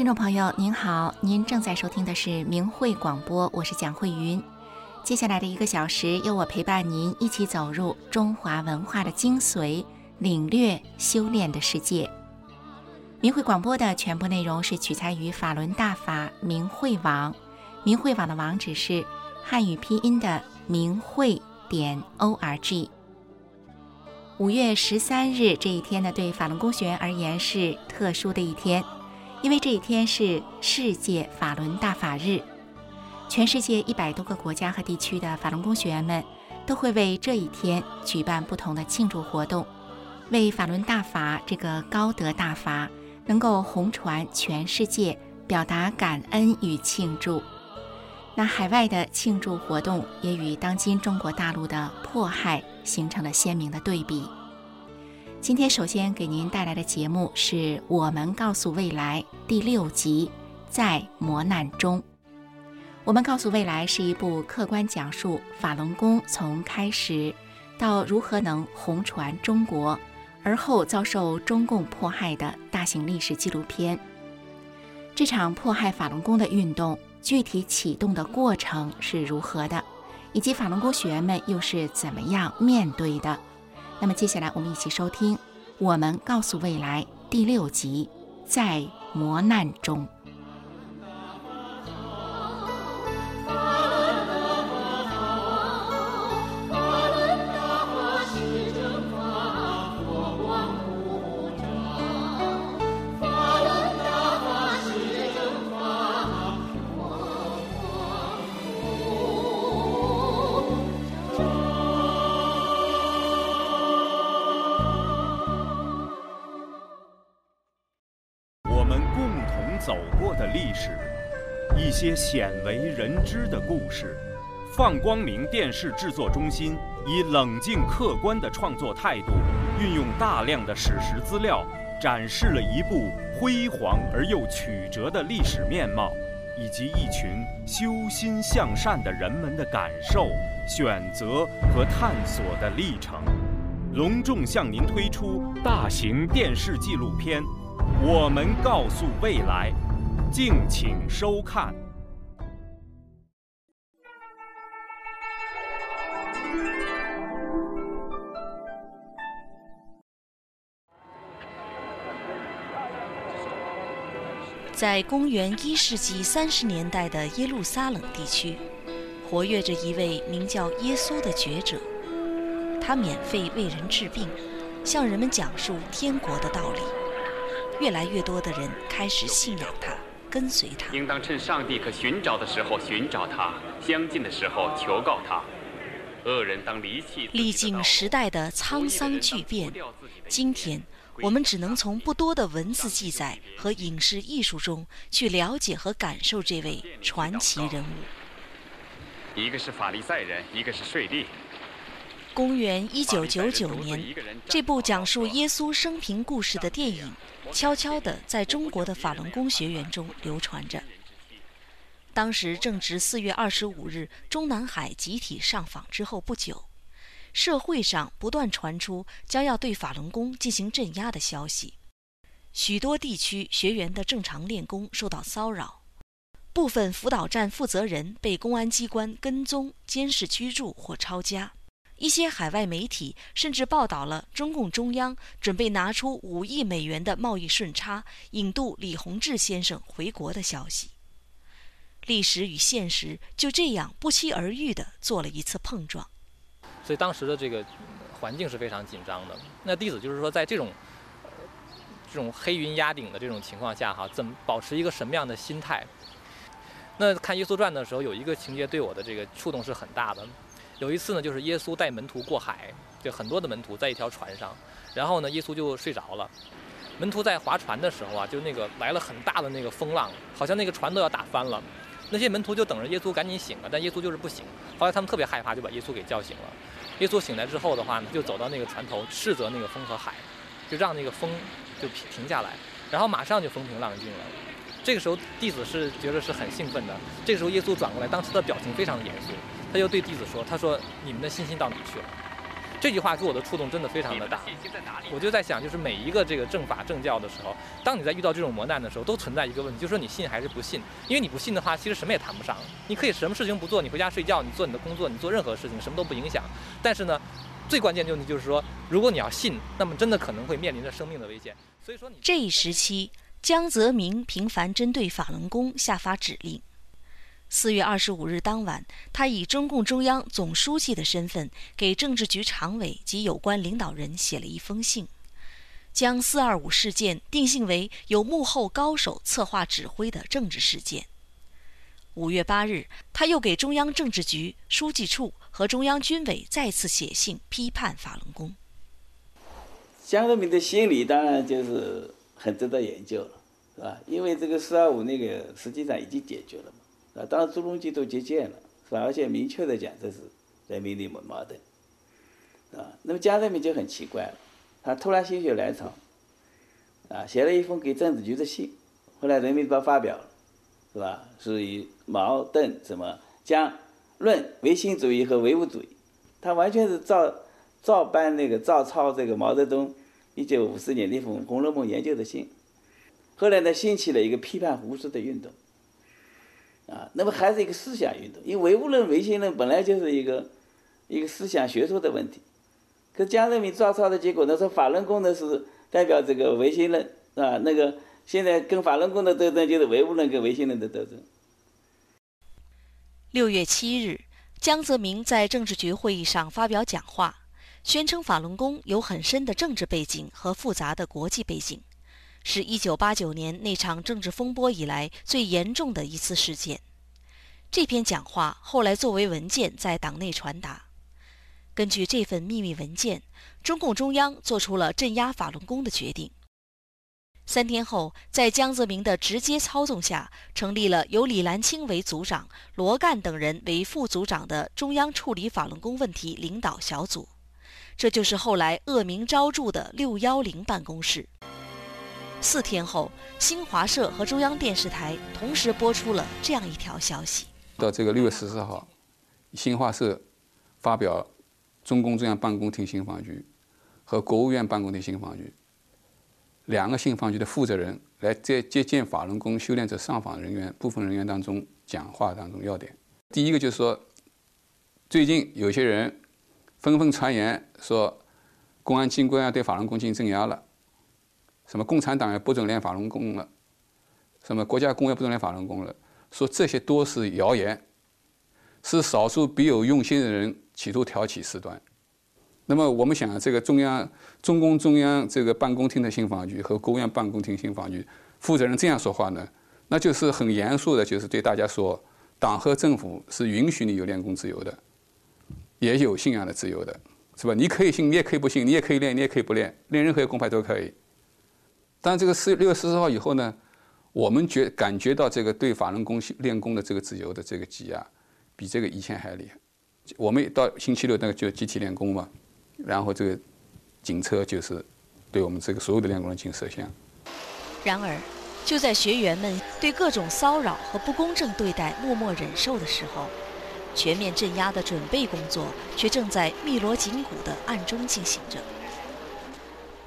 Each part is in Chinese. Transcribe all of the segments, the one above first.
听众朋友您好，您正在收听的是明慧广播，我是蒋慧云。接下来的一个小时，由我陪伴您一起走入中华文化的精髓，领略修炼的世界。明慧广播的全部内容是取材于法轮大法明慧网，明慧网的网址是汉语拼音的明慧点 o r g。五月十三日这一天呢，对法轮功学员而言是特殊的一天，因为这一天是世界法轮大法日，全世界一百多个国家和地区的法轮功学员们都会为这一天举办不同的庆祝活动，为法轮大法这个高德大法。能够红传全世界，表达感恩与庆祝。那海外的庆祝活动也与当今中国大陆的迫害形成了鲜明的对比。今天首先给您带来的节目是《我们告诉未来》第六集，在磨难中。我们告诉未来是一部客观讲述法轮功从开始到如何能红传中国。而后遭受中共迫害的大型历史纪录片。这场迫害法轮功的运动具体启动的过程是如何的，以及法轮功学员们又是怎么样面对的？那么接下来我们一起收听《我们告诉未来》第六集，在磨难中。些鲜为人知的故事，放光明电视制作中心以冷静客观的创作态度，运用大量的史实资料，展示了一部辉煌而又曲折的历史面貌，以及一群修心向善的人们的感受、选择和探索的历程。隆重向您推出大型电视纪录片《我们告诉未来》，敬请收看。在公元一世纪三十年代的耶路撒冷地区，活跃着一位名叫耶稣的觉者。他免费为人治病，向人们讲述天国的道理。越来越多的人开始信仰他，跟随他。应当趁上帝可寻找的时候寻找他，相近的时候求告他。恶人当离弃。历经时代的沧桑巨变，今天。我们只能从不多的文字记载和影视艺术中去了解和感受这位传奇人物。一个是法利赛人，一个是税吏。公元一九九九年，这部讲述耶稣生平故事的电影，悄悄地在中国的法轮功学员中流传着。当时正值四月二十五日中南海集体上访之后不久。社会上不断传出将要对法轮功进行镇压的消息，许多地区学员的正常练功受到骚扰，部分辅导站负责人被公安机关跟踪、监视、居住或抄家。一些海外媒体甚至报道了中共中央准备拿出五亿美元的贸易顺差引渡李洪志先生回国的消息。历史与现实就这样不期而遇地做了一次碰撞。所以当时的这个环境是非常紧张的。那弟子就是说，在这种这种黑云压顶的这种情况下，哈，怎么保持一个什么样的心态？那看《耶稣传》的时候，有一个情节对我的这个触动是很大的。有一次呢，就是耶稣带门徒过海，就很多的门徒在一条船上，然后呢，耶稣就睡着了。门徒在划船的时候啊，就那个来了很大的那个风浪，好像那个船都要打翻了。那些门徒就等着耶稣赶紧醒了，但耶稣就是不醒。后来他们特别害怕，就把耶稣给叫醒了。耶稣醒来之后的话呢，就走到那个船头，斥责那个风和海，就让那个风就停停下来，然后马上就风平浪静了。这个时候弟子是觉得是很兴奋的。这个时候耶稣转过来，当时的表情非常严肃，他就对弟子说：“他说你们的信心到哪去了？”这句话给我的触动真的非常的大。我就在想，就是每一个这个政法政教的时候，当你在遇到这种磨难的时候，都存在一个问题，就是说你信还是不信？因为你不信的话，其实什么也谈不上。你可以什么事情不做，你回家睡觉，你做你的工作，你做任何事情，什么都不影响。但是呢，最关键的问题就是说，如果你要信，那么真的可能会面临着生命的危险。所以说，这一时期，江泽民频繁针对法轮功下发指令。四月二十五日当晚，他以中共中央总书记的身份，给政治局常委及有关领导人写了一封信，将“四二五”事件定性为有幕后高手策划指挥的政治事件。五月八日，他又给中央政治局、书记处和中央军委再次写信批判法轮功。江泽民的心理当然就是很值得研究了，是吧？因为这个“四二五”那个实际上已经解决了啊，当然朱镕基都接见了，是吧？而且明确的讲，这是人民的矛矛盾，啊。那么江泽民就很奇怪了，他突然心血来潮，啊，写了一封给政治局的信，后来人民日报发表了，是吧？是以矛盾什么将论唯心主义和唯物主义，他完全是照照搬那个照抄这个毛泽东一九五四年那封《红楼梦》研究的信，后来呢，兴起了一个批判胡适的运动。啊，那么还是一个思想运动，因为唯物论、唯心论本来就是一个一个思想学说的问题。可江泽民抓抄的结果，那说法轮功呢是代表这个唯心论啊，那个现在跟法轮功的斗争就是唯物论跟唯心论的斗争。六月七日，江泽民在政治局会议上发表讲话，宣称法轮功有很深的政治背景和复杂的国际背景。是一九八九年那场政治风波以来最严重的一次事件。这篇讲话后来作为文件在党内传达。根据这份秘密文件，中共中央做出了镇压法轮功的决定。三天后，在江泽民的直接操纵下，成立了由李兰清为组长、罗干等人为副组长的中央处理法轮功问题领导小组。这就是后来恶名昭著的“六幺零”办公室。四天后，新华社和中央电视台同时播出了这样一条消息：到这个六月十四号，新华社发表中共中央办公厅信访局和国务院办公厅信访局两个信访局的负责人来在接见法轮功修炼者上访人员部分人员当中讲话当中要点。第一个就是说，最近有些人纷纷传言说，公安机关要对法轮功进行镇压了。什么共产党也不准练法轮功了，什么国家工业不准练法轮功了，说这些都是谣言，是少数别有用心的人企图挑起事端。那么我们想，这个中央中共中央这个办公厅的信访局和国务院办公厅信访局负责人这样说话呢，那就是很严肃的，就是对大家说，党和政府是允许你有练功自由的，也有信仰的自由的，是吧？你可以信，你也可以不信，你也可以练，你也可以不练，练任何一功派都可以。但这个四六月十四号以后呢，我们觉感觉到这个对法轮功练功的这个自由的这个挤压，比这个以前还厉害。我们到星期六那个就集体练功嘛，然后这个警车就是对我们这个所有的练功人进行摄像。然而，就在学员们对各种骚扰和不公正对待默默忍受的时候，全面镇压的准备工作却正在密锣紧鼓地暗中进行着。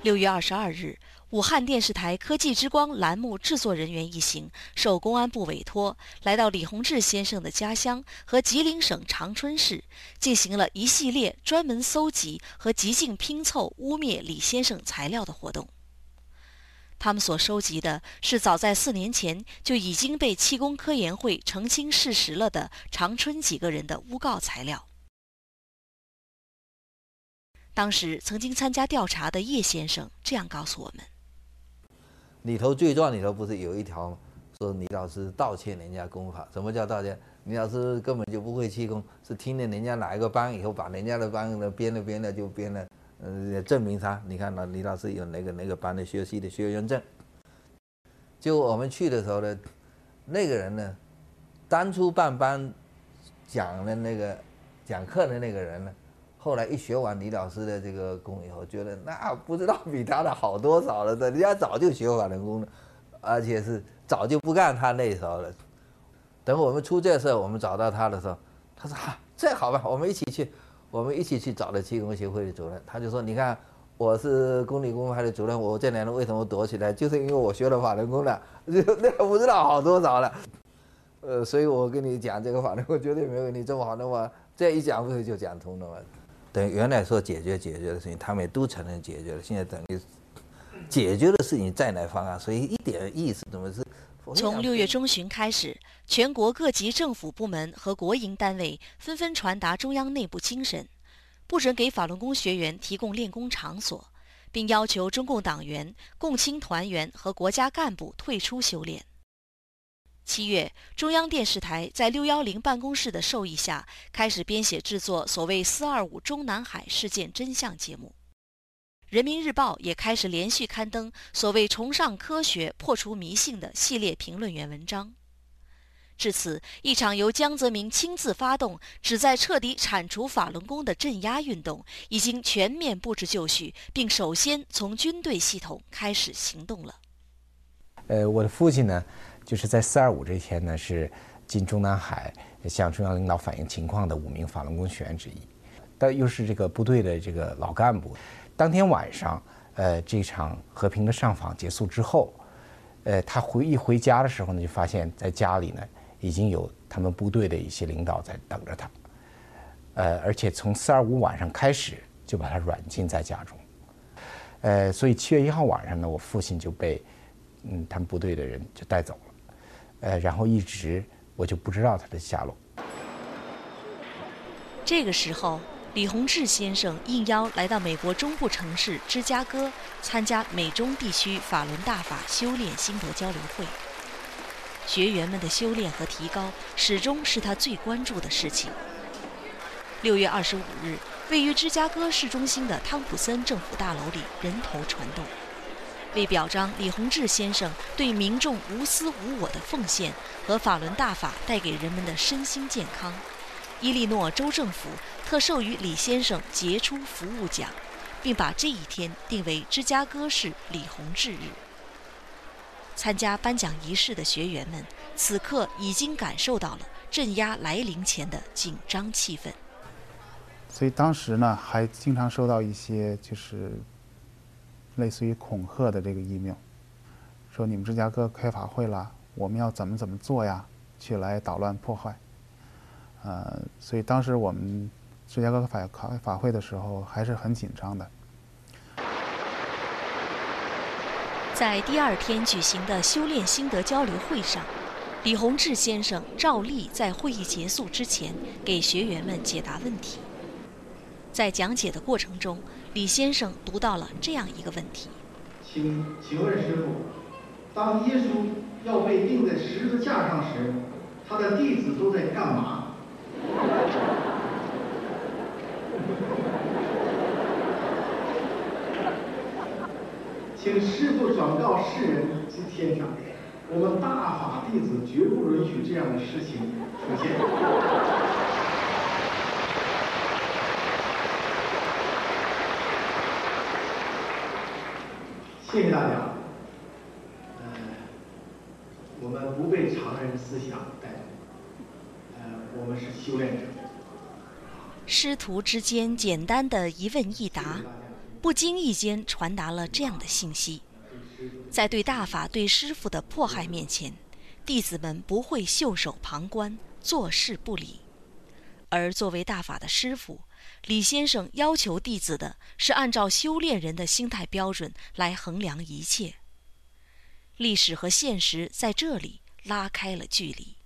六月二十二日。武汉电视台《科技之光》栏目制作人员一行受公安部委托，来到李洪志先生的家乡和吉林省长春市，进行了一系列专门搜集和极尽拼凑污蔑李先生材料的活动。他们所收集的是早在四年前就已经被气功科研会澄清事实了的长春几个人的诬告材料。当时曾经参加调查的叶先生这样告诉我们。里头罪状里头不是有一条说李老师盗窃人家功法？什么叫盗窃？李老师根本就不会气功，是听了人家哪一个班以后，把人家的班的编了编了就编了，呃，证明他。你看那李老师有哪个哪个班的学习的学员证？就我们去的时候呢，那个人呢，当初办班讲的那个讲课的那个人呢。后来一学完李老师的这个功以后，觉得那不知道比他的好多少了。人家早就学法轮功了，而且是早就不干他那时候了。等我们出这事，我们找到他的时候，他说：“哈，这好吧，我们一起去。”我们一起去找了气功协会的主任，他就说：“你看，我是公理公派的主任，我这两年为什么躲起来？就是因为我学了法轮功了，那不知道好多少了。呃，所以我跟你讲这个法轮功绝对没问题，这么好的话，这一讲不是就讲通了吗？等于原来说解决解决的事情，他们也都承认解决了，现在等于解决的事情再来方案，所以一点意思怎么是？”从六月中旬开始，全国各级政府部门和国营单位纷纷传达中央内部精神，不准给法轮功学员提供练功场所，并要求中共党员、共青团员和国家干部退出修炼。七月，中央电视台在六幺零办公室的授意下，开始编写制作所谓“四二五”中南海事件真相节目。人民日报也开始连续刊登所谓“崇尚科学、破除迷信”的系列评论员文章。至此，一场由江泽民亲自发动、旨在彻底铲除法轮功的镇压运动，已经全面布置就绪，并首先从军队系统开始行动了。呃，我的父亲呢，就是在四二五这天呢，是进中南海向中央领导反映情况的五名法轮功学员之一，但又是这个部队的这个老干部。当天晚上，呃，这场和平的上访结束之后，呃，他回一回家的时候呢，就发现在家里呢已经有他们部队的一些领导在等着他，呃，而且从四二五晚上开始就把他软禁在家中，呃，所以七月一号晚上呢，我父亲就被嗯他们部队的人就带走了，呃，然后一直我就不知道他的下落。这个时候。李洪志先生应邀来到美国中部城市芝加哥，参加美中地区法轮大法修炼心得交流会。学员们的修炼和提高，始终是他最关注的事情。六月二十五日，位于芝加哥市中心的汤普森政府大楼里人头攒动，为表彰李洪志先生对民众无私无我的奉献和法轮大法带给人们的身心健康。伊利诺州政府特授予李先生杰出服务奖，并把这一天定为芝加哥市李洪志日。参加颁奖仪式的学员们此刻已经感受到了镇压来临前的紧张气氛。所以当时呢，还经常收到一些就是类似于恐吓的这个 email，说你们芝加哥开法会了，我们要怎么怎么做呀，去来捣乱破坏。呃，所以当时我们芝加哥法考法会的时候还是很紧张的。在第二天举行的修炼心得交流会上，李洪志先生照例在会议结束之前给学员们解答问题。在讲解的过程中，李先生读到了这样一个问题：请请问师傅，当耶稣要被钉在十字架上时，他的弟子都在干嘛？请师父转告世人及天下，我们大法弟子绝不允许这样的事情出现。谢谢大家。呃，我们不被常人思想带动。我们是修炼者。师徒之间简单的一问一答，不经意间传达了这样的信息：在对大法、对师傅的迫害面前，弟子们不会袖手旁观、坐视不理。而作为大法的师傅，李先生要求弟子的是按照修炼人的心态标准来衡量一切。历史和现实在这里拉开了距离。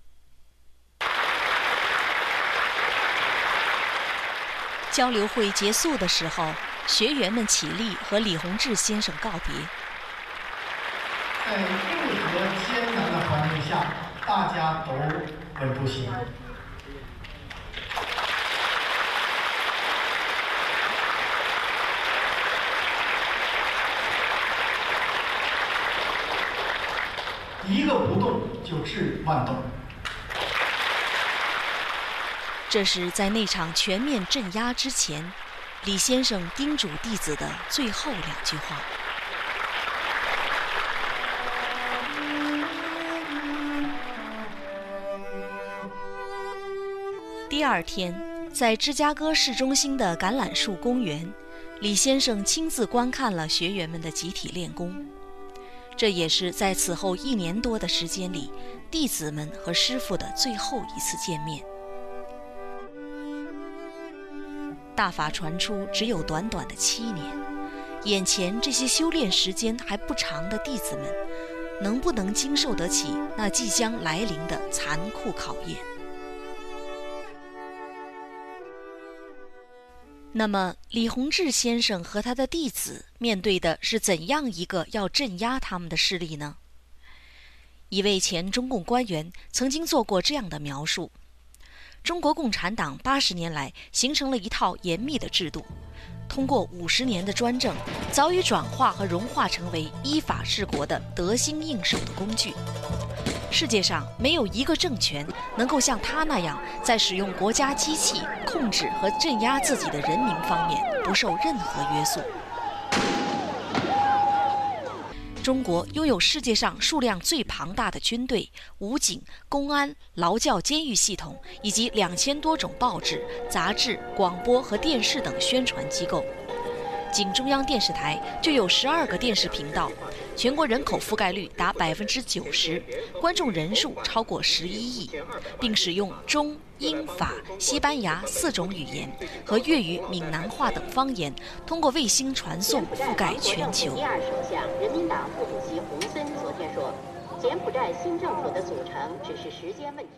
交流会结束的时候，学员们起立和李洪志先生告别。在任何艰难的环境下，大家都稳住心。一个不动就治万动。这是在那场全面镇压之前，李先生叮嘱弟子的最后两句话。第二天，在芝加哥市中心的橄榄树公园，李先生亲自观看了学员们的集体练功。这也是在此后一年多的时间里，弟子们和师傅的最后一次见面。大法传出只有短短的七年，眼前这些修炼时间还不长的弟子们，能不能经受得起那即将来临的残酷考验？那么，李洪志先生和他的弟子面对的是怎样一个要镇压他们的势力呢？一位前中共官员曾经做过这样的描述。中国共产党八十年来形成了一套严密的制度，通过五十年的专政，早已转化和融化成为依法治国的得心应手的工具。世界上没有一个政权能够像他那样，在使用国家机器控制和镇压自己的人民方面不受任何约束。中国拥有世界上数量最庞大的军队、武警、公安、劳教、监狱系统，以及两千多种报纸、杂志、广播和电视等宣传机构。仅中央电视台就有十二个电视频道，全国人口覆盖率达百分之九十，观众人数超过十一亿，并使用中英法西班牙四种语言和粤语、闽南话等方言，通过卫星传送覆盖全球。第二首相、人民党副主席洪森昨天说：“柬埔寨新政府的组成只是时间问题。”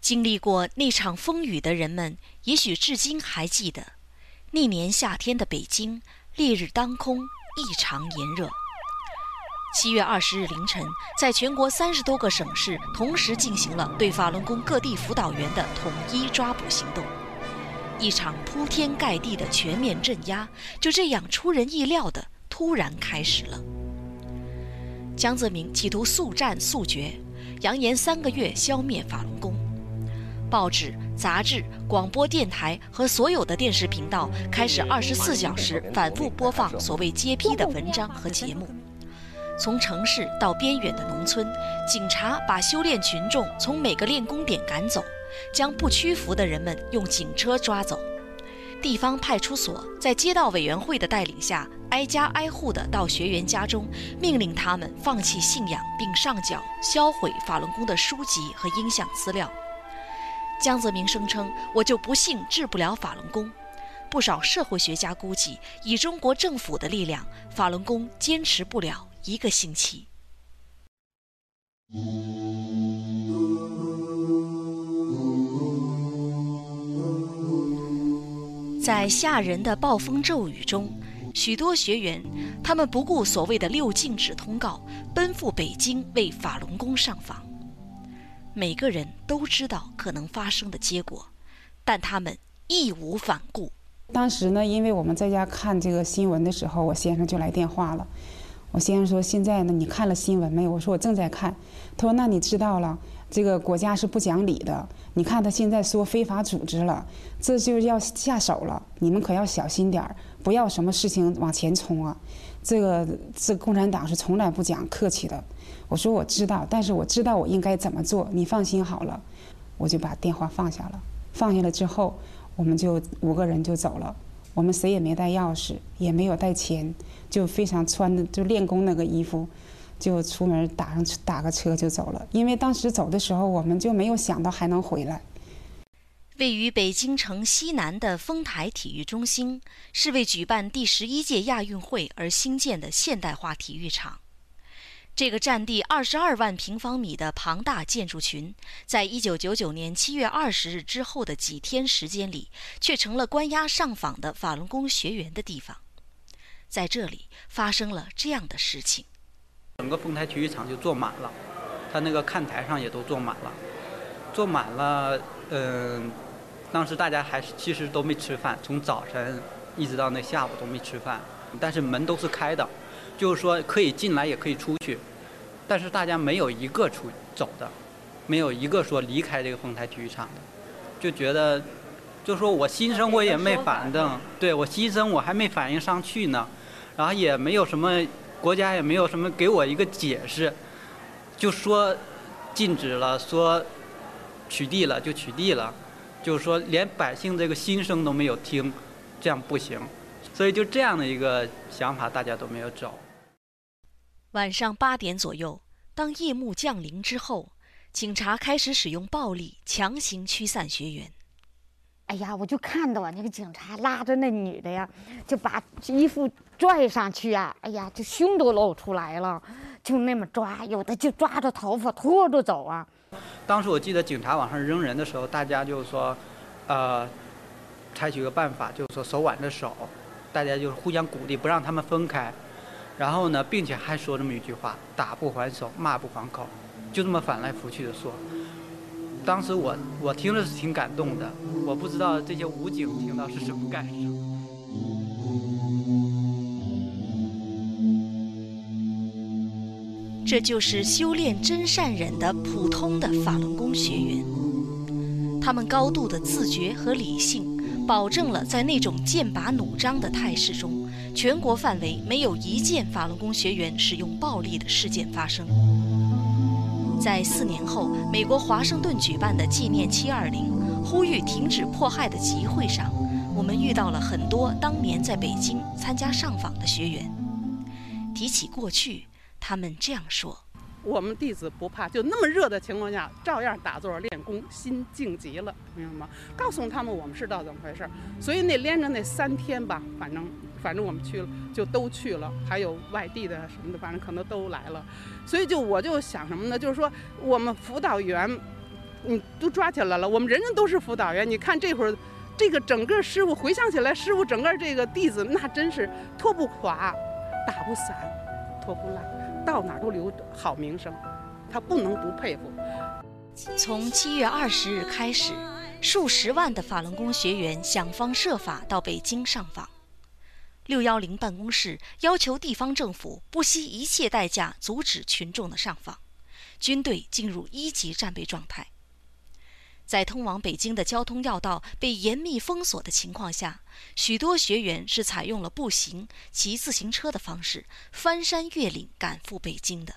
经历过那场风雨的人们，也许至今还记得。那年夏天的北京，烈日当空，异常炎热。七月二十日凌晨，在全国三十多个省市同时进行了对法轮功各地辅导员的统一抓捕行动，一场铺天盖地的全面镇压就这样出人意料的突然开始了。江泽民企图速战速决，扬言三个月消灭法轮功。报纸、杂志、广播电台和所有的电视频道开始二十四小时反复播放所谓揭批的文章和节目。从城市到边远的农村，警察把修炼群众从每个练功点赶走，将不屈服的人们用警车抓走。地方派出所，在街道委员会的带领下，挨家挨户地到学员家中，命令他们放弃信仰，并上缴、销毁法轮功的书籍和音像资料。江泽民声称：“我就不信治不了法轮功。”不少社会学家估计，以中国政府的力量，法轮功坚持不了一个星期。在吓人的暴风骤雨中，许多学员，他们不顾所谓的六禁止通告，奔赴北京为法轮功上访。每个人都知道可能发生的结果，但他们义无反顾。当时呢，因为我们在家看这个新闻的时候，我先生就来电话了。我先生说：“现在呢，你看了新闻没有？”我说：“我正在看。”他说：“那你知道了，这个国家是不讲理的。你看他现在说非法组织了，这就是要下手了。你们可要小心点儿，不要什么事情往前冲啊。这个这共产党是从来不讲客气的。”我说我知道，但是我知道我应该怎么做。你放心好了，我就把电话放下了。放下了之后，我们就五个人就走了。我们谁也没带钥匙，也没有带钱，就非常穿的就练功那个衣服，就出门打上打个车就走了。因为当时走的时候，我们就没有想到还能回来。位于北京城西南的丰台体育中心，是为举办第十一届亚运会而兴建的现代化体育场。这个占地二十二万平方米的庞大建筑群，在一九九九年七月二十日之后的几天时间里，却成了关押上访的法轮功学员的地方。在这里发生了这样的事情：整个丰台体育场就坐满了，他那个看台上也都坐满了，坐满了。嗯，当时大家还是其实都没吃饭，从早晨一直到那下午都没吃饭，但是门都是开的。就是说可以进来也可以出去，但是大家没有一个出走的，没有一个说离开这个丰台体育场的，就觉得，就说我心生我也没反正，对我心生我还没反应上去呢，然后也没有什么国家也没有什么给我一个解释，就说禁止了，说取缔了就取缔了，就是说连百姓这个心声都没有听，这样不行。所以就这样的一个想法，大家都没有走。晚上八点左右，当夜幕降临之后，警察开始使用暴力强行驱散学员。哎呀，我就看到啊，那个警察拉着那女的呀，就把衣服拽上去啊，哎呀，这胸都露出来了，就那么抓，有的就抓着头发拖着走啊。当时我记得警察往上扔人的时候，大家就说，呃，采取个办法，就是说手挽着手，大家就是互相鼓励，不让他们分开。然后呢，并且还说这么一句话：打不还手，骂不还口，就这么翻来覆去的说。当时我我听着是挺感动的，我不知道这些武警听到是什么感受。这就是修炼真善忍的普通的法轮功学员，他们高度的自觉和理性，保证了在那种剑拔弩张的态势中，全国范围没有一件法轮功学员使用暴力的事件发生。在四年后，美国华盛顿举办的纪念七二零，呼吁停止迫害的集会上，我们遇到了很多当年在北京参加上访的学员。提起过去。他们这样说：“我们弟子不怕，就那么热的情况下，照样打坐练功，心静极了，明白吗？告诉他们我们是道怎么回事。所以那连着那三天吧，反正反正我们去了，就都去了，还有外地的什么的，反正可能都来了。所以就我就想什么呢？就是说我们辅导员，你都抓起来了，我们人人都是辅导员。你看这会儿，这个整个师傅回想起来，师傅整个这个弟子那真是拖不垮，打不散，拖不烂。”到哪都留好名声，他不能不佩服。从七月二十日开始，数十万的法轮功学员想方设法到北京上访。六幺零办公室要求地方政府不惜一切代价阻止群众的上访，军队进入一级战备状态。在通往北京的交通要道被严密封锁的情况下，许多学员是采用了步行、骑自行车的方式翻山越岭赶赴北京的。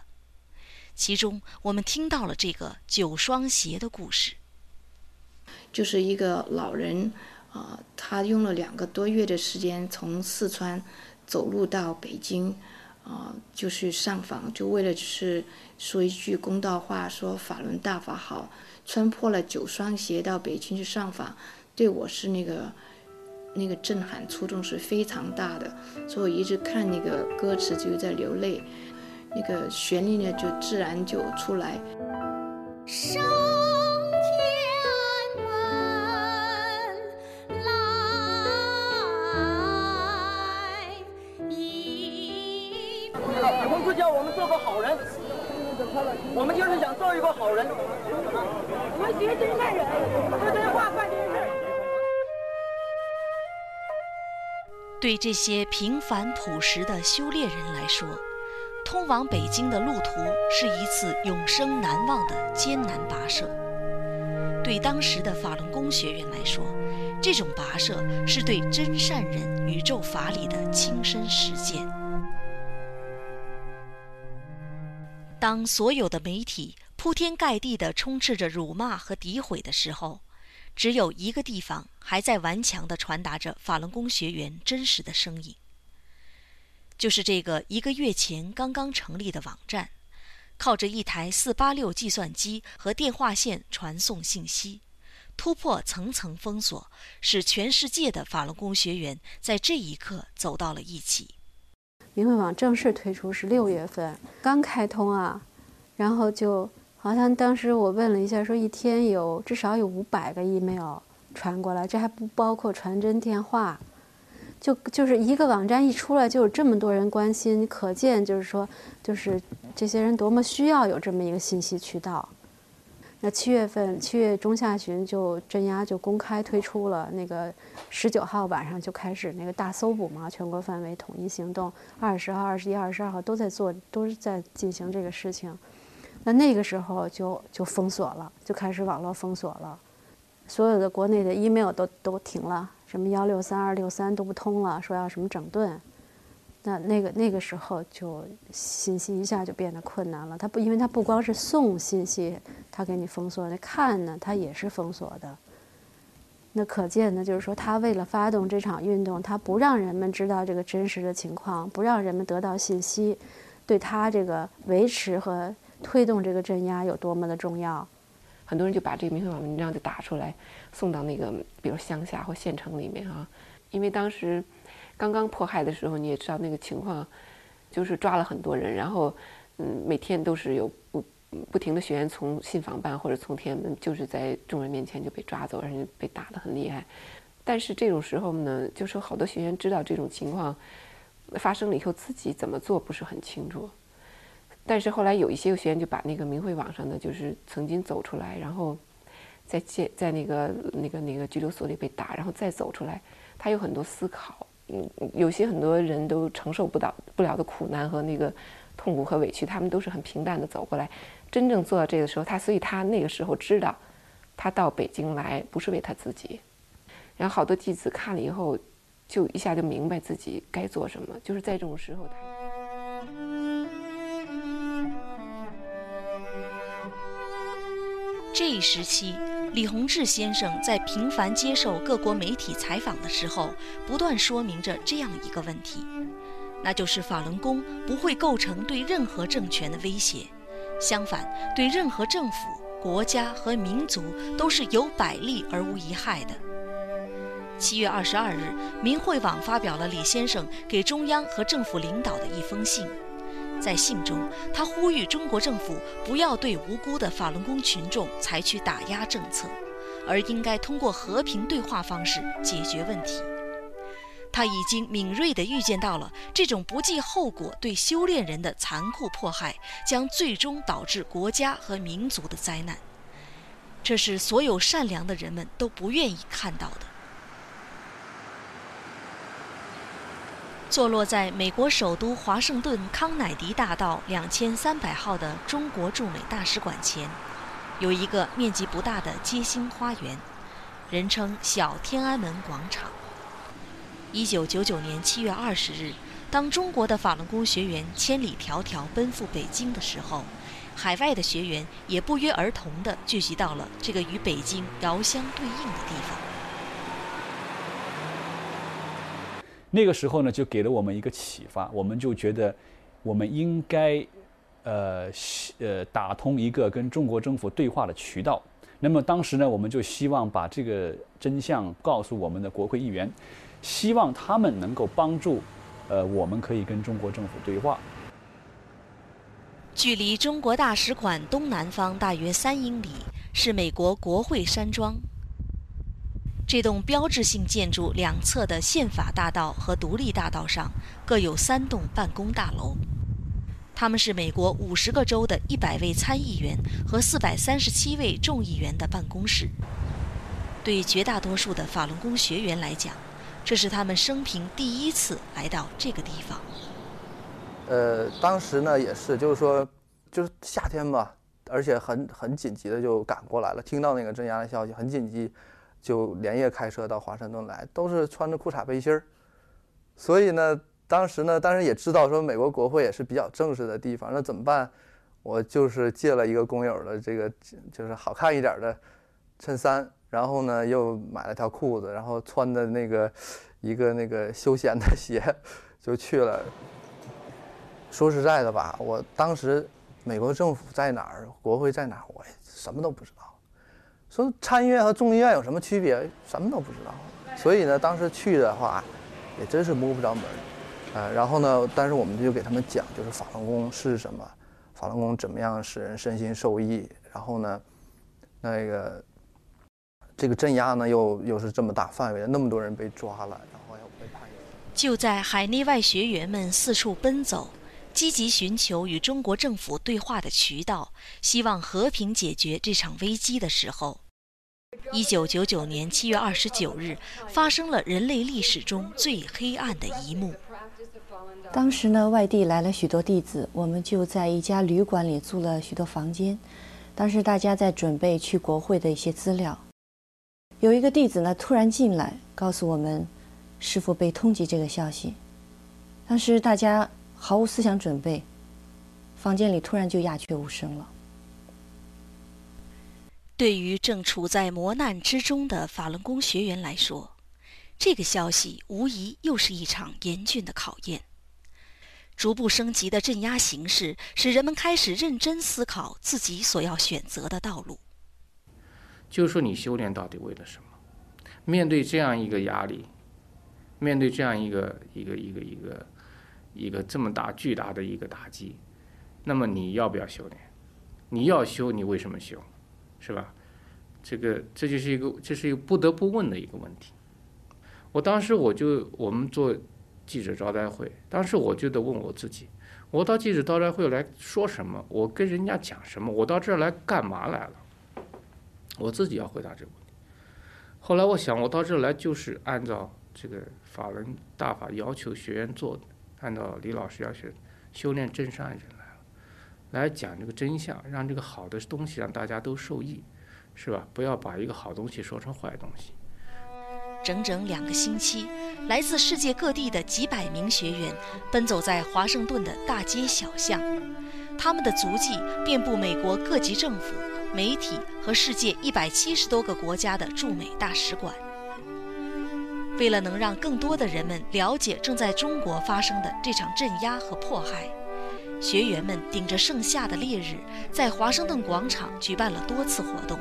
其中，我们听到了这个九双鞋的故事。就是一个老人，啊，他用了两个多月的时间从四川走路到北京，啊，就是上访，就为了就是说一句公道话，说法轮大法好。穿破了九双鞋到北京去上访，对我是那个那个震撼触动是非常大的，所以我一直看那个歌词就在流泪，那个旋律呢就自然就出来。叫我们做个好人，我们就是想做一个好人。我们学真善人，说真话，办真事。对这些平凡朴实的修炼人来说，通往北京的路途是一次永生难忘的艰难跋涉；对当时的法轮功学员来说，这种跋涉是对真善人宇宙法理的亲身实践。当所有的媒体。铺天盖地的充斥着辱骂和诋毁的时候，只有一个地方还在顽强地传达着法轮功学员真实的声音，就是这个一个月前刚刚成立的网站，靠着一台四八六计算机和电话线传送信息，突破层层封锁，使全世界的法轮功学员在这一刻走到了一起。明慧网正式推出是六月份，刚开通啊，然后就。好像当时我问了一下，说一天有至少有五百个 email 传过来，这还不包括传真电话。就就是一个网站一出来，就有这么多人关心，可见就是说，就是这些人多么需要有这么一个信息渠道。那七月份七月中下旬就镇压就公开推出了那个十九号晚上就开始那个大搜捕嘛，全国范围统一行动，二十号、二十一、二十二号都在做，都是在进行这个事情。那那个时候就就封锁了，就开始网络封锁了，所有的国内的 email 都都停了，什么幺六三二六三都不通了，说要什么整顿。那那个那个时候就信息一下就变得困难了。他不，因为他不光是送信息，他给你封锁，那看呢，他也是封锁的。那可见呢，就是说他为了发动这场运动，他不让人们知道这个真实的情况，不让人们得到信息，对他这个维持和推动这个镇压有多么的重要。很多人就把这个明慧网文章就打出来，送到那个比如乡下或县城里面啊，因为当时刚刚迫害的时候，你也知道那个情况，就是抓了很多人，然后嗯，每天都是有不不停的学员从信访办或者从天安门，就是在众人面前就被抓走，而且被打得很厉害。但是这种时候呢，就是好多学员知道这种情况发生了以后，自己怎么做不是很清楚。但是后来有一些学员就把那个明慧网上的就是曾经走出来，然后在在在那个那个那个拘留所里被打，然后再走出来，他有很多思考。嗯，有些很多人都承受不到不了的苦难和那个痛苦和委屈，他们都是很平淡的走过来。真正做到这个时候，他所以他那个时候知道，他到北京来不是为他自己。然后好多弟子看了以后，就一下就明白自己该做什么，就是在这种时候他。这一时期，李洪志先生在频繁接受各国媒体采访的时候，不断说明着这样一个问题，那就是法轮功不会构成对任何政权的威胁，相反，对任何政府、国家和民族都是有百利而无一害的。七月二十二日，明慧网发表了李先生给中央和政府领导的一封信。在信中，他呼吁中国政府不要对无辜的法轮功群众采取打压政策，而应该通过和平对话方式解决问题。他已经敏锐地预见到了这种不计后果对修炼人的残酷迫害，将最终导致国家和民族的灾难。这是所有善良的人们都不愿意看到的。坐落在美国首都华盛顿康乃迪大道两千三百号的中国驻美大使馆前，有一个面积不大的街心花园，人称“小天安门广场”。一九九九年七月二十日，当中国的法轮功学员千里迢迢奔赴北京的时候，海外的学员也不约而同地聚集到了这个与北京遥相对应的地方。那个时候呢，就给了我们一个启发，我们就觉得我们应该，呃，呃，打通一个跟中国政府对话的渠道。那么当时呢，我们就希望把这个真相告诉我们的国会议员，希望他们能够帮助，呃，我们可以跟中国政府对话。距离中国大使馆东南方大约三英里，是美国国会山庄。这栋标志性建筑两侧的宪法大道和独立大道上各有三栋办公大楼，他们是美国五十个州的一百位参议员和四百三十七位众议员的办公室。对绝大多数的法轮功学员来讲，这是他们生平第一次来到这个地方。呃，当时呢也是，就是说，就是夏天吧，而且很很紧急的就赶过来了，听到那个镇压的消息，很紧急。就连夜开车到华盛顿来，都是穿着裤衩背心儿。所以呢，当时呢，当然也知道说美国国会也是比较正式的地方，那怎么办？我就是借了一个工友的这个，就是好看一点的衬衫，然后呢又买了条裤子，然后穿的那个一个那个休闲的鞋就去了。说实在的吧，我当时美国政府在哪儿，国会在哪儿，我什么都不知道。说参议院和众议院有什么区别？什么都不知道。所以呢，当时去的话，也真是摸不着门呃，然后呢，但是我们就给他们讲，就是法轮功是什么，法轮功怎么样使人身心受益。然后呢，那个这个镇压呢，又又是这么大范围的，那么多人被抓了，然后要被判。就在海内外学员们四处奔走，积极寻求与中国政府对话的渠道，希望和平解决这场危机的时候。一九九九年七月二十九日，发生了人类历史中最黑暗的一幕。当时呢，外地来了许多弟子，我们就在一家旅馆里租了许多房间。当时大家在准备去国会的一些资料。有一个弟子呢，突然进来，告诉我们，师傅被通缉这个消息。当时大家毫无思想准备，房间里突然就鸦雀无声了。对于正处在磨难之中的法轮功学员来说，这个消息无疑又是一场严峻的考验。逐步升级的镇压形势，使人们开始认真思考自己所要选择的道路。就说，你修炼到底为了什么？面对这样一个压力，面对这样一个一个一个一个一个这么大巨大的一个打击，那么你要不要修炼？你要修，你为什么修？是吧？这个这就是一个这是一个不得不问的一个问题。我当时我就我们做记者招待会，当时我就得问我自己：我到记者招待会来说什么？我跟人家讲什么？我到这儿来干嘛来了？我自己要回答这个问题。后来我想，我到这儿来就是按照这个法轮大法要求学员做的，按照李老师要求修炼真善人来，讲这个真相，让这个好的东西让大家都受益，是吧？不要把一个好东西说成坏东西。整整两个星期，来自世界各地的几百名学员奔走在华盛顿的大街小巷，他们的足迹遍布美国各级政府、媒体和世界一百七十多个国家的驻美大使馆。为了能让更多的人们了解正在中国发生的这场镇压和迫害，学员们顶着盛夏的烈日，在华盛顿广场举办了多次活动。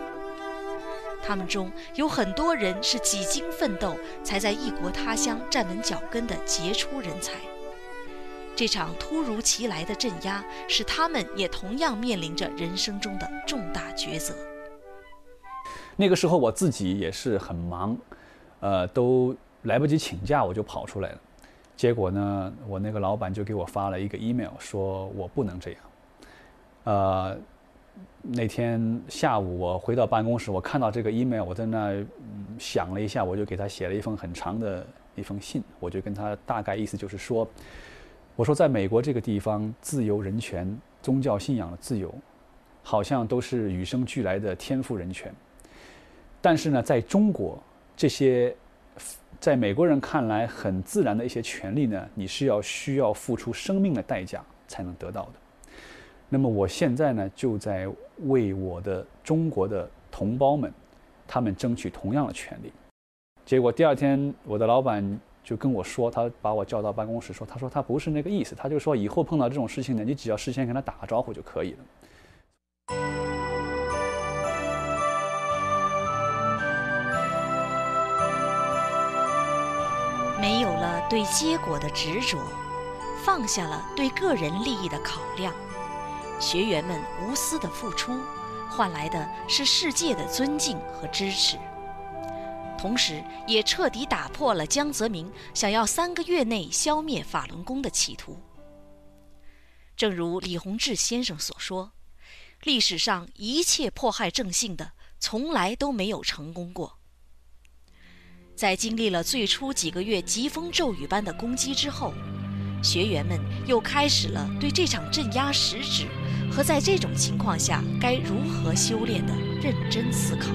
他们中有很多人是几经奋斗才在异国他乡站稳脚跟的杰出人才。这场突如其来的镇压，使他们也同样面临着人生中的重大抉择。那个时候我自己也是很忙，呃，都来不及请假，我就跑出来了。结果呢，我那个老板就给我发了一个 email，说我不能这样。呃。那天下午我回到办公室，我看到这个 email，我在那想了一下，我就给他写了一封很长的一封信，我就跟他大概意思就是说，我说在美国这个地方，自由、人权、宗教信仰的自由，好像都是与生俱来的天赋人权，但是呢，在中国这些在美国人看来很自然的一些权利呢，你是要需要付出生命的代价才能得到的。那么我现在呢，就在为我的中国的同胞们，他们争取同样的权利。结果第二天，我的老板就跟我说，他把我叫到办公室说，他说他不是那个意思，他就说以后碰到这种事情呢，你只要事先跟他打个招呼就可以了。没有了对结果的执着，放下了对个人利益的考量。学员们无私的付出，换来的是世界的尊敬和支持，同时也彻底打破了江泽民想要三个月内消灭法轮功的企图。正如李洪志先生所说：“历史上一切迫害正信的，从来都没有成功过。”在经历了最初几个月疾风骤雨般的攻击之后，学员们又开始了对这场镇压实质。和在这种情况下该如何修炼的认真思考。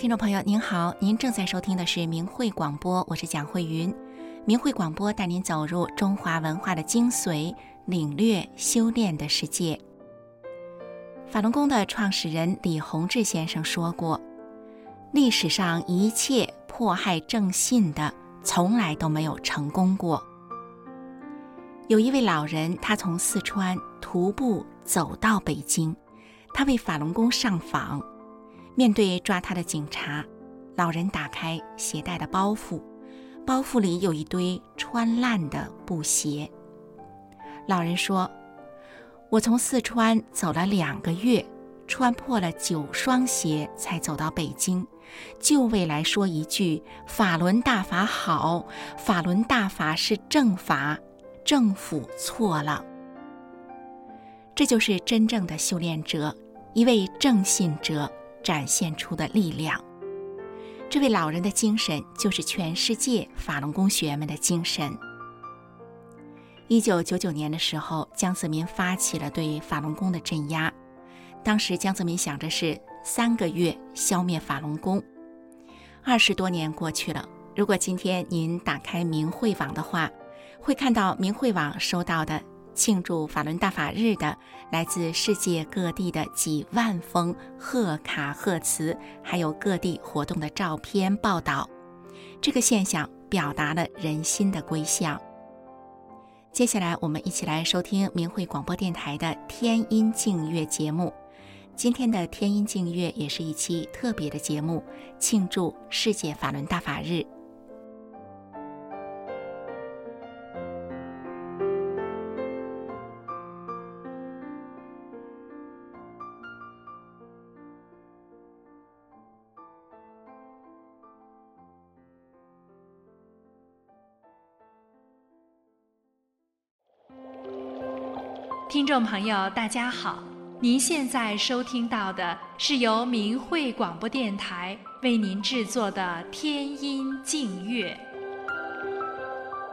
听众朋友您好，您正在收听的是明慧广播，我是蒋慧云。明慧广播带您走入中华文化的精髓，领略修炼的世界。法轮功的创始人李洪志先生说过：“历史上一切迫害正信的，从来都没有成功过。”有一位老人，他从四川徒步走到北京，他为法轮功上访。面对抓他的警察，老人打开携带的包袱，包袱里有一堆穿烂的布鞋。老人说：“我从四川走了两个月，穿破了九双鞋才走到北京，就为来说一句‘法轮大法好’，法轮大法是正法，政府错了。”这就是真正的修炼者，一位正信者。展现出的力量。这位老人的精神就是全世界法轮功学员们的精神。一九九九年的时候，江泽民发起了对法轮功的镇压。当时江泽民想着是三个月消灭法轮功。二十多年过去了，如果今天您打开明慧网的话，会看到明慧网收到的。庆祝法轮大法日的来自世界各地的几万封贺卡贺词，还有各地活动的照片报道，这个现象表达了人心的归向。接下来，我们一起来收听明慧广播电台的天音净月节目。今天的天音净月也是一期特别的节目，庆祝世界法轮大法日。听众朋友，大家好！您现在收听到的是由明慧广播电台为您制作的《天音净月》。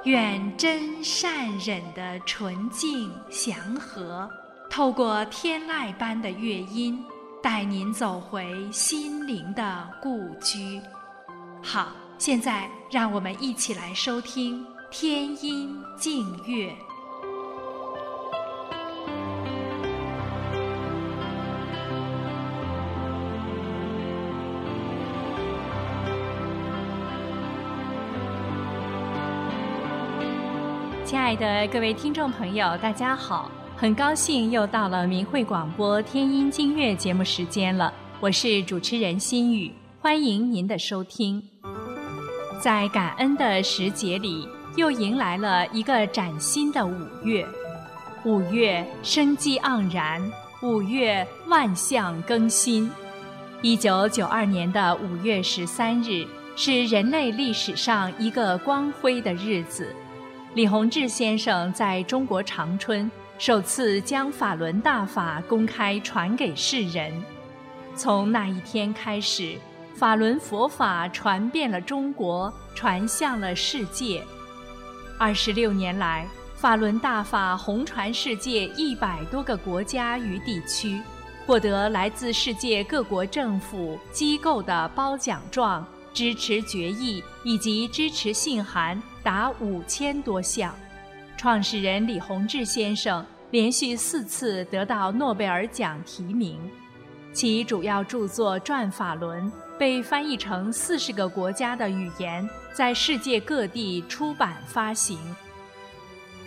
远真善忍的纯净祥和，透过天籁般的乐音，带您走回心灵的故居。好，现在让我们一起来收听《天音净月》。亲爱的各位听众朋友，大家好！很高兴又到了明慧广播天音经乐节目时间了，我是主持人心雨，欢欢迎您的收听。在感恩的时节里，又迎来了一个崭新的五月。五月生机盎然，五月万象更新。一九九二年的五月十三日是人类历史上一个光辉的日子。李洪志先生在中国长春首次将法轮大法公开传给世人。从那一天开始，法轮佛法传遍了中国，传向了世界。二十六年来，法轮大法红传世界一百多个国家与地区，获得来自世界各国政府机构的褒奖状、支持决议以及支持信函达五千多项。创始人李洪志先生连续四次得到诺贝尔奖提名，其主要著作《转法轮》被翻译成四十个国家的语言，在世界各地出版发行。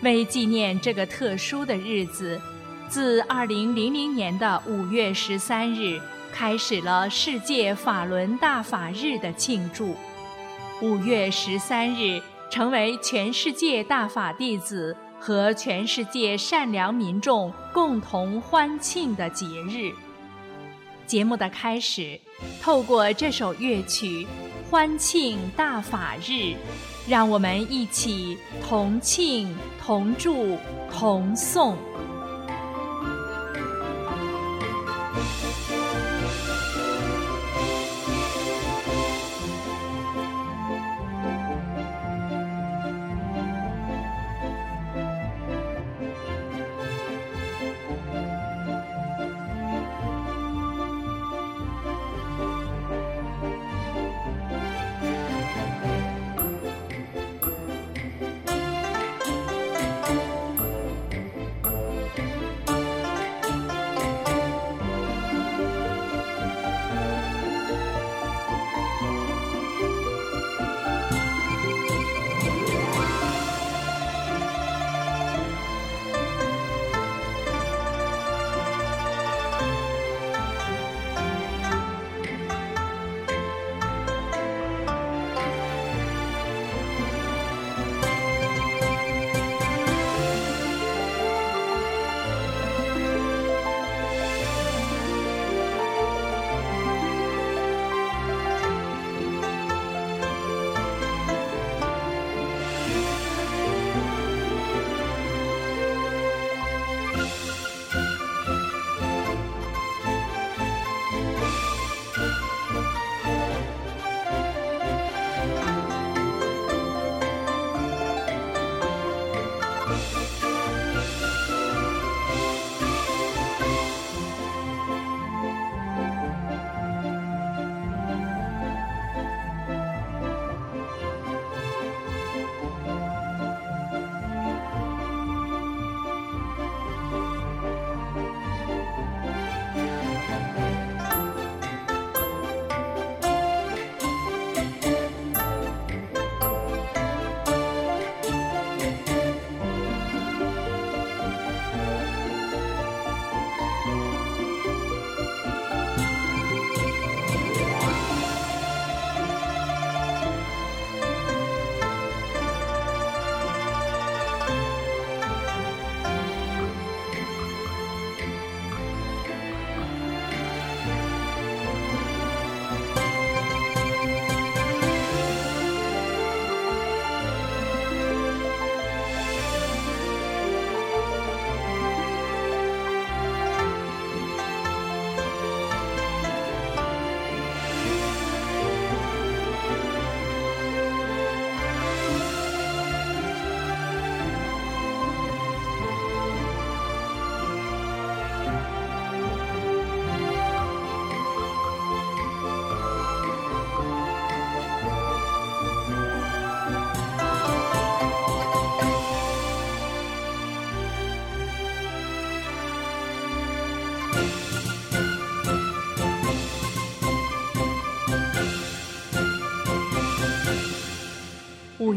为纪念这个特殊的日子，自2000年的5月13日开始了世界法轮大法日的庆祝。5月13日成为全世界大法弟子和全世界善良民众共同欢庆的节日。节目的开始，透过这首乐曲《欢庆大法日》。让我们一起同庆、同祝、同颂。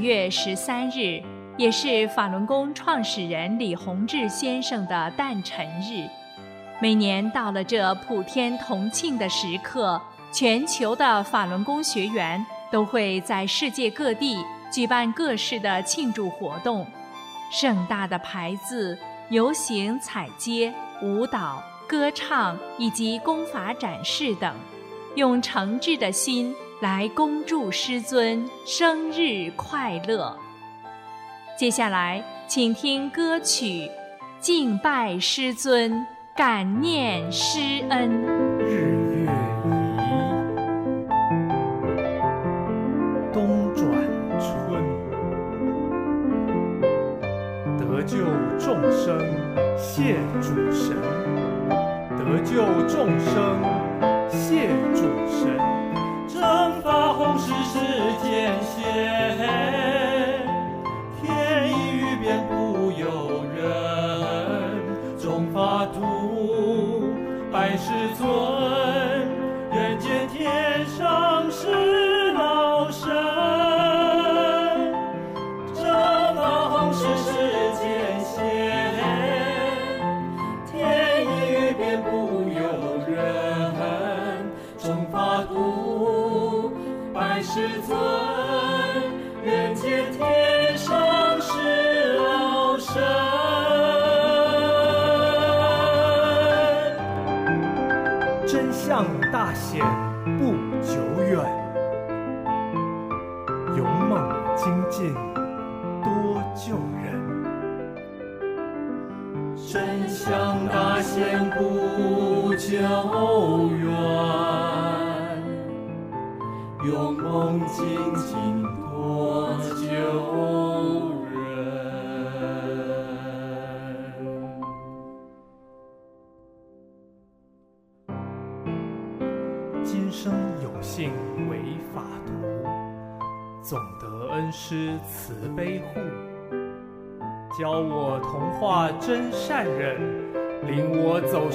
月十三日，也是法轮功创始人李洪志先生的诞辰日。每年到了这普天同庆的时刻，全球的法轮功学员都会在世界各地举办各式的庆祝活动，盛大的牌子、游行、彩街、舞蹈、歌唱以及功法展示等，用诚挚的心来恭祝师尊生日快乐。接下来，请听歌曲《敬拜师尊，感念师恩》。日月移，冬转春，得救众生谢主神，得救众生谢主神，正法弘誓世百世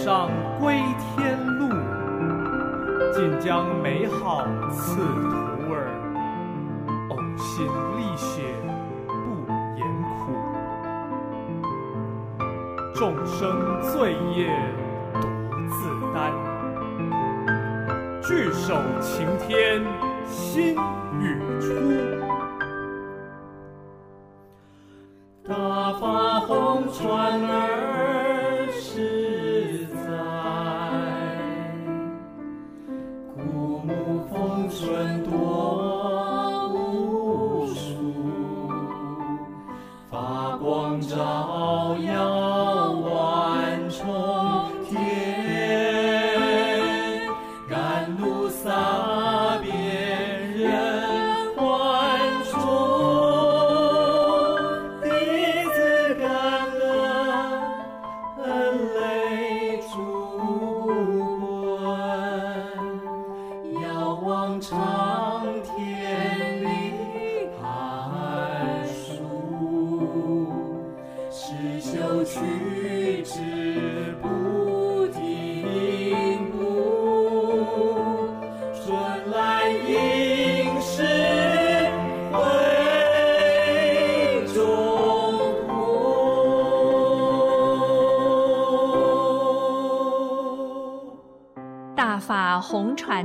上归天路，尽将美好赐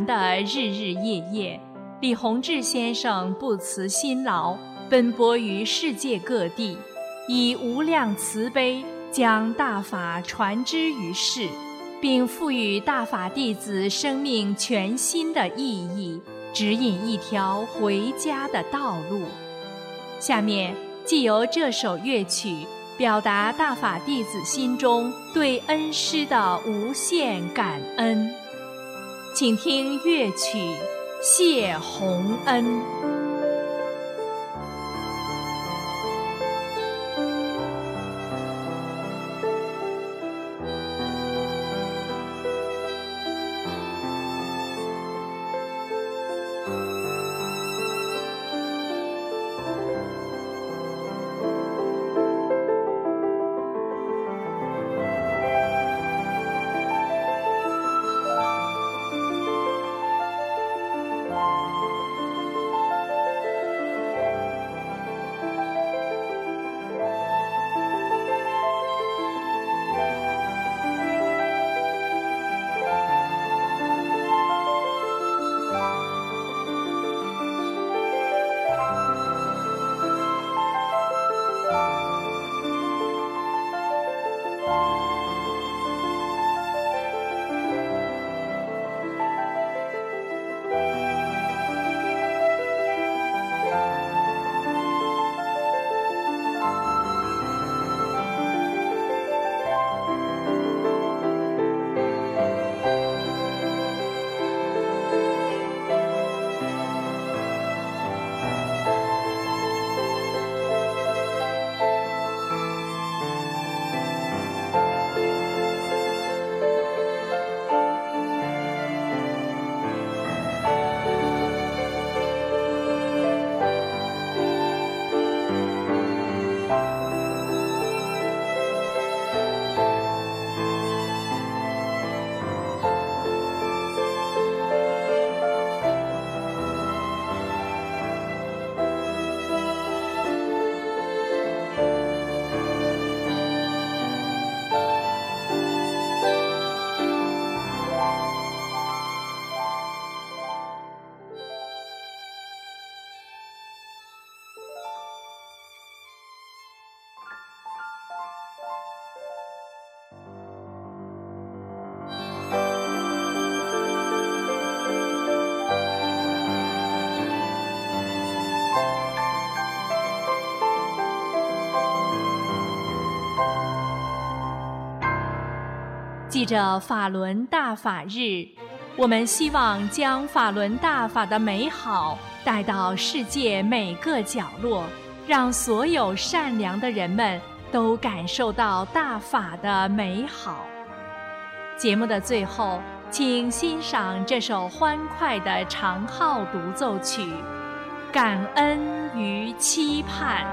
的日日夜夜，李洪志先生不辞辛劳，奔波于世界各地，以无量慈悲将大法传之于世，并赋予大法弟子生命全新的意义，指引一条回家的道路。下面，既由这首乐曲表达大法弟子心中对恩师的无限感恩。请听乐曲《谢洪恩》。着法轮大法日，我们希望将法轮大法的美好带到世界每个角落，让所有善良的人们都感受到大法的美好。节目的最后，请欣赏这首欢快的长号独奏曲《感恩与期盼》。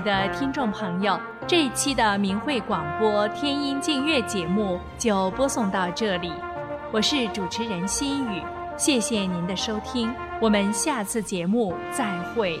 的听众朋友，这一期的明慧广播天音净月节目就播送到这里，我是主持人心雨，谢谢您的收听，我们下次节目再会。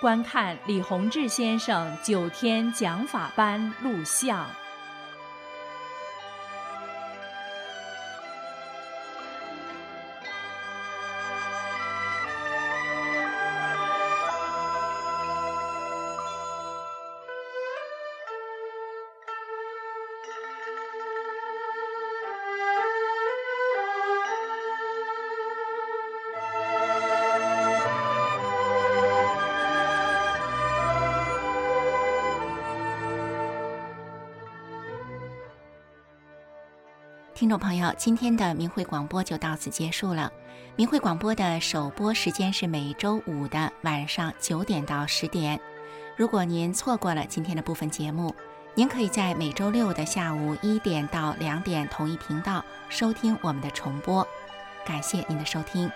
观看李洪志先生九天讲法班录像。众朋友，今天的明慧广播就到此结束了。明慧广播的首播时间是每周五的晚上九点到十点。如果您错过了今天的部分节目，您可以在每周六的下午一点到两点同一频道收听我们的重播。感谢您的收听。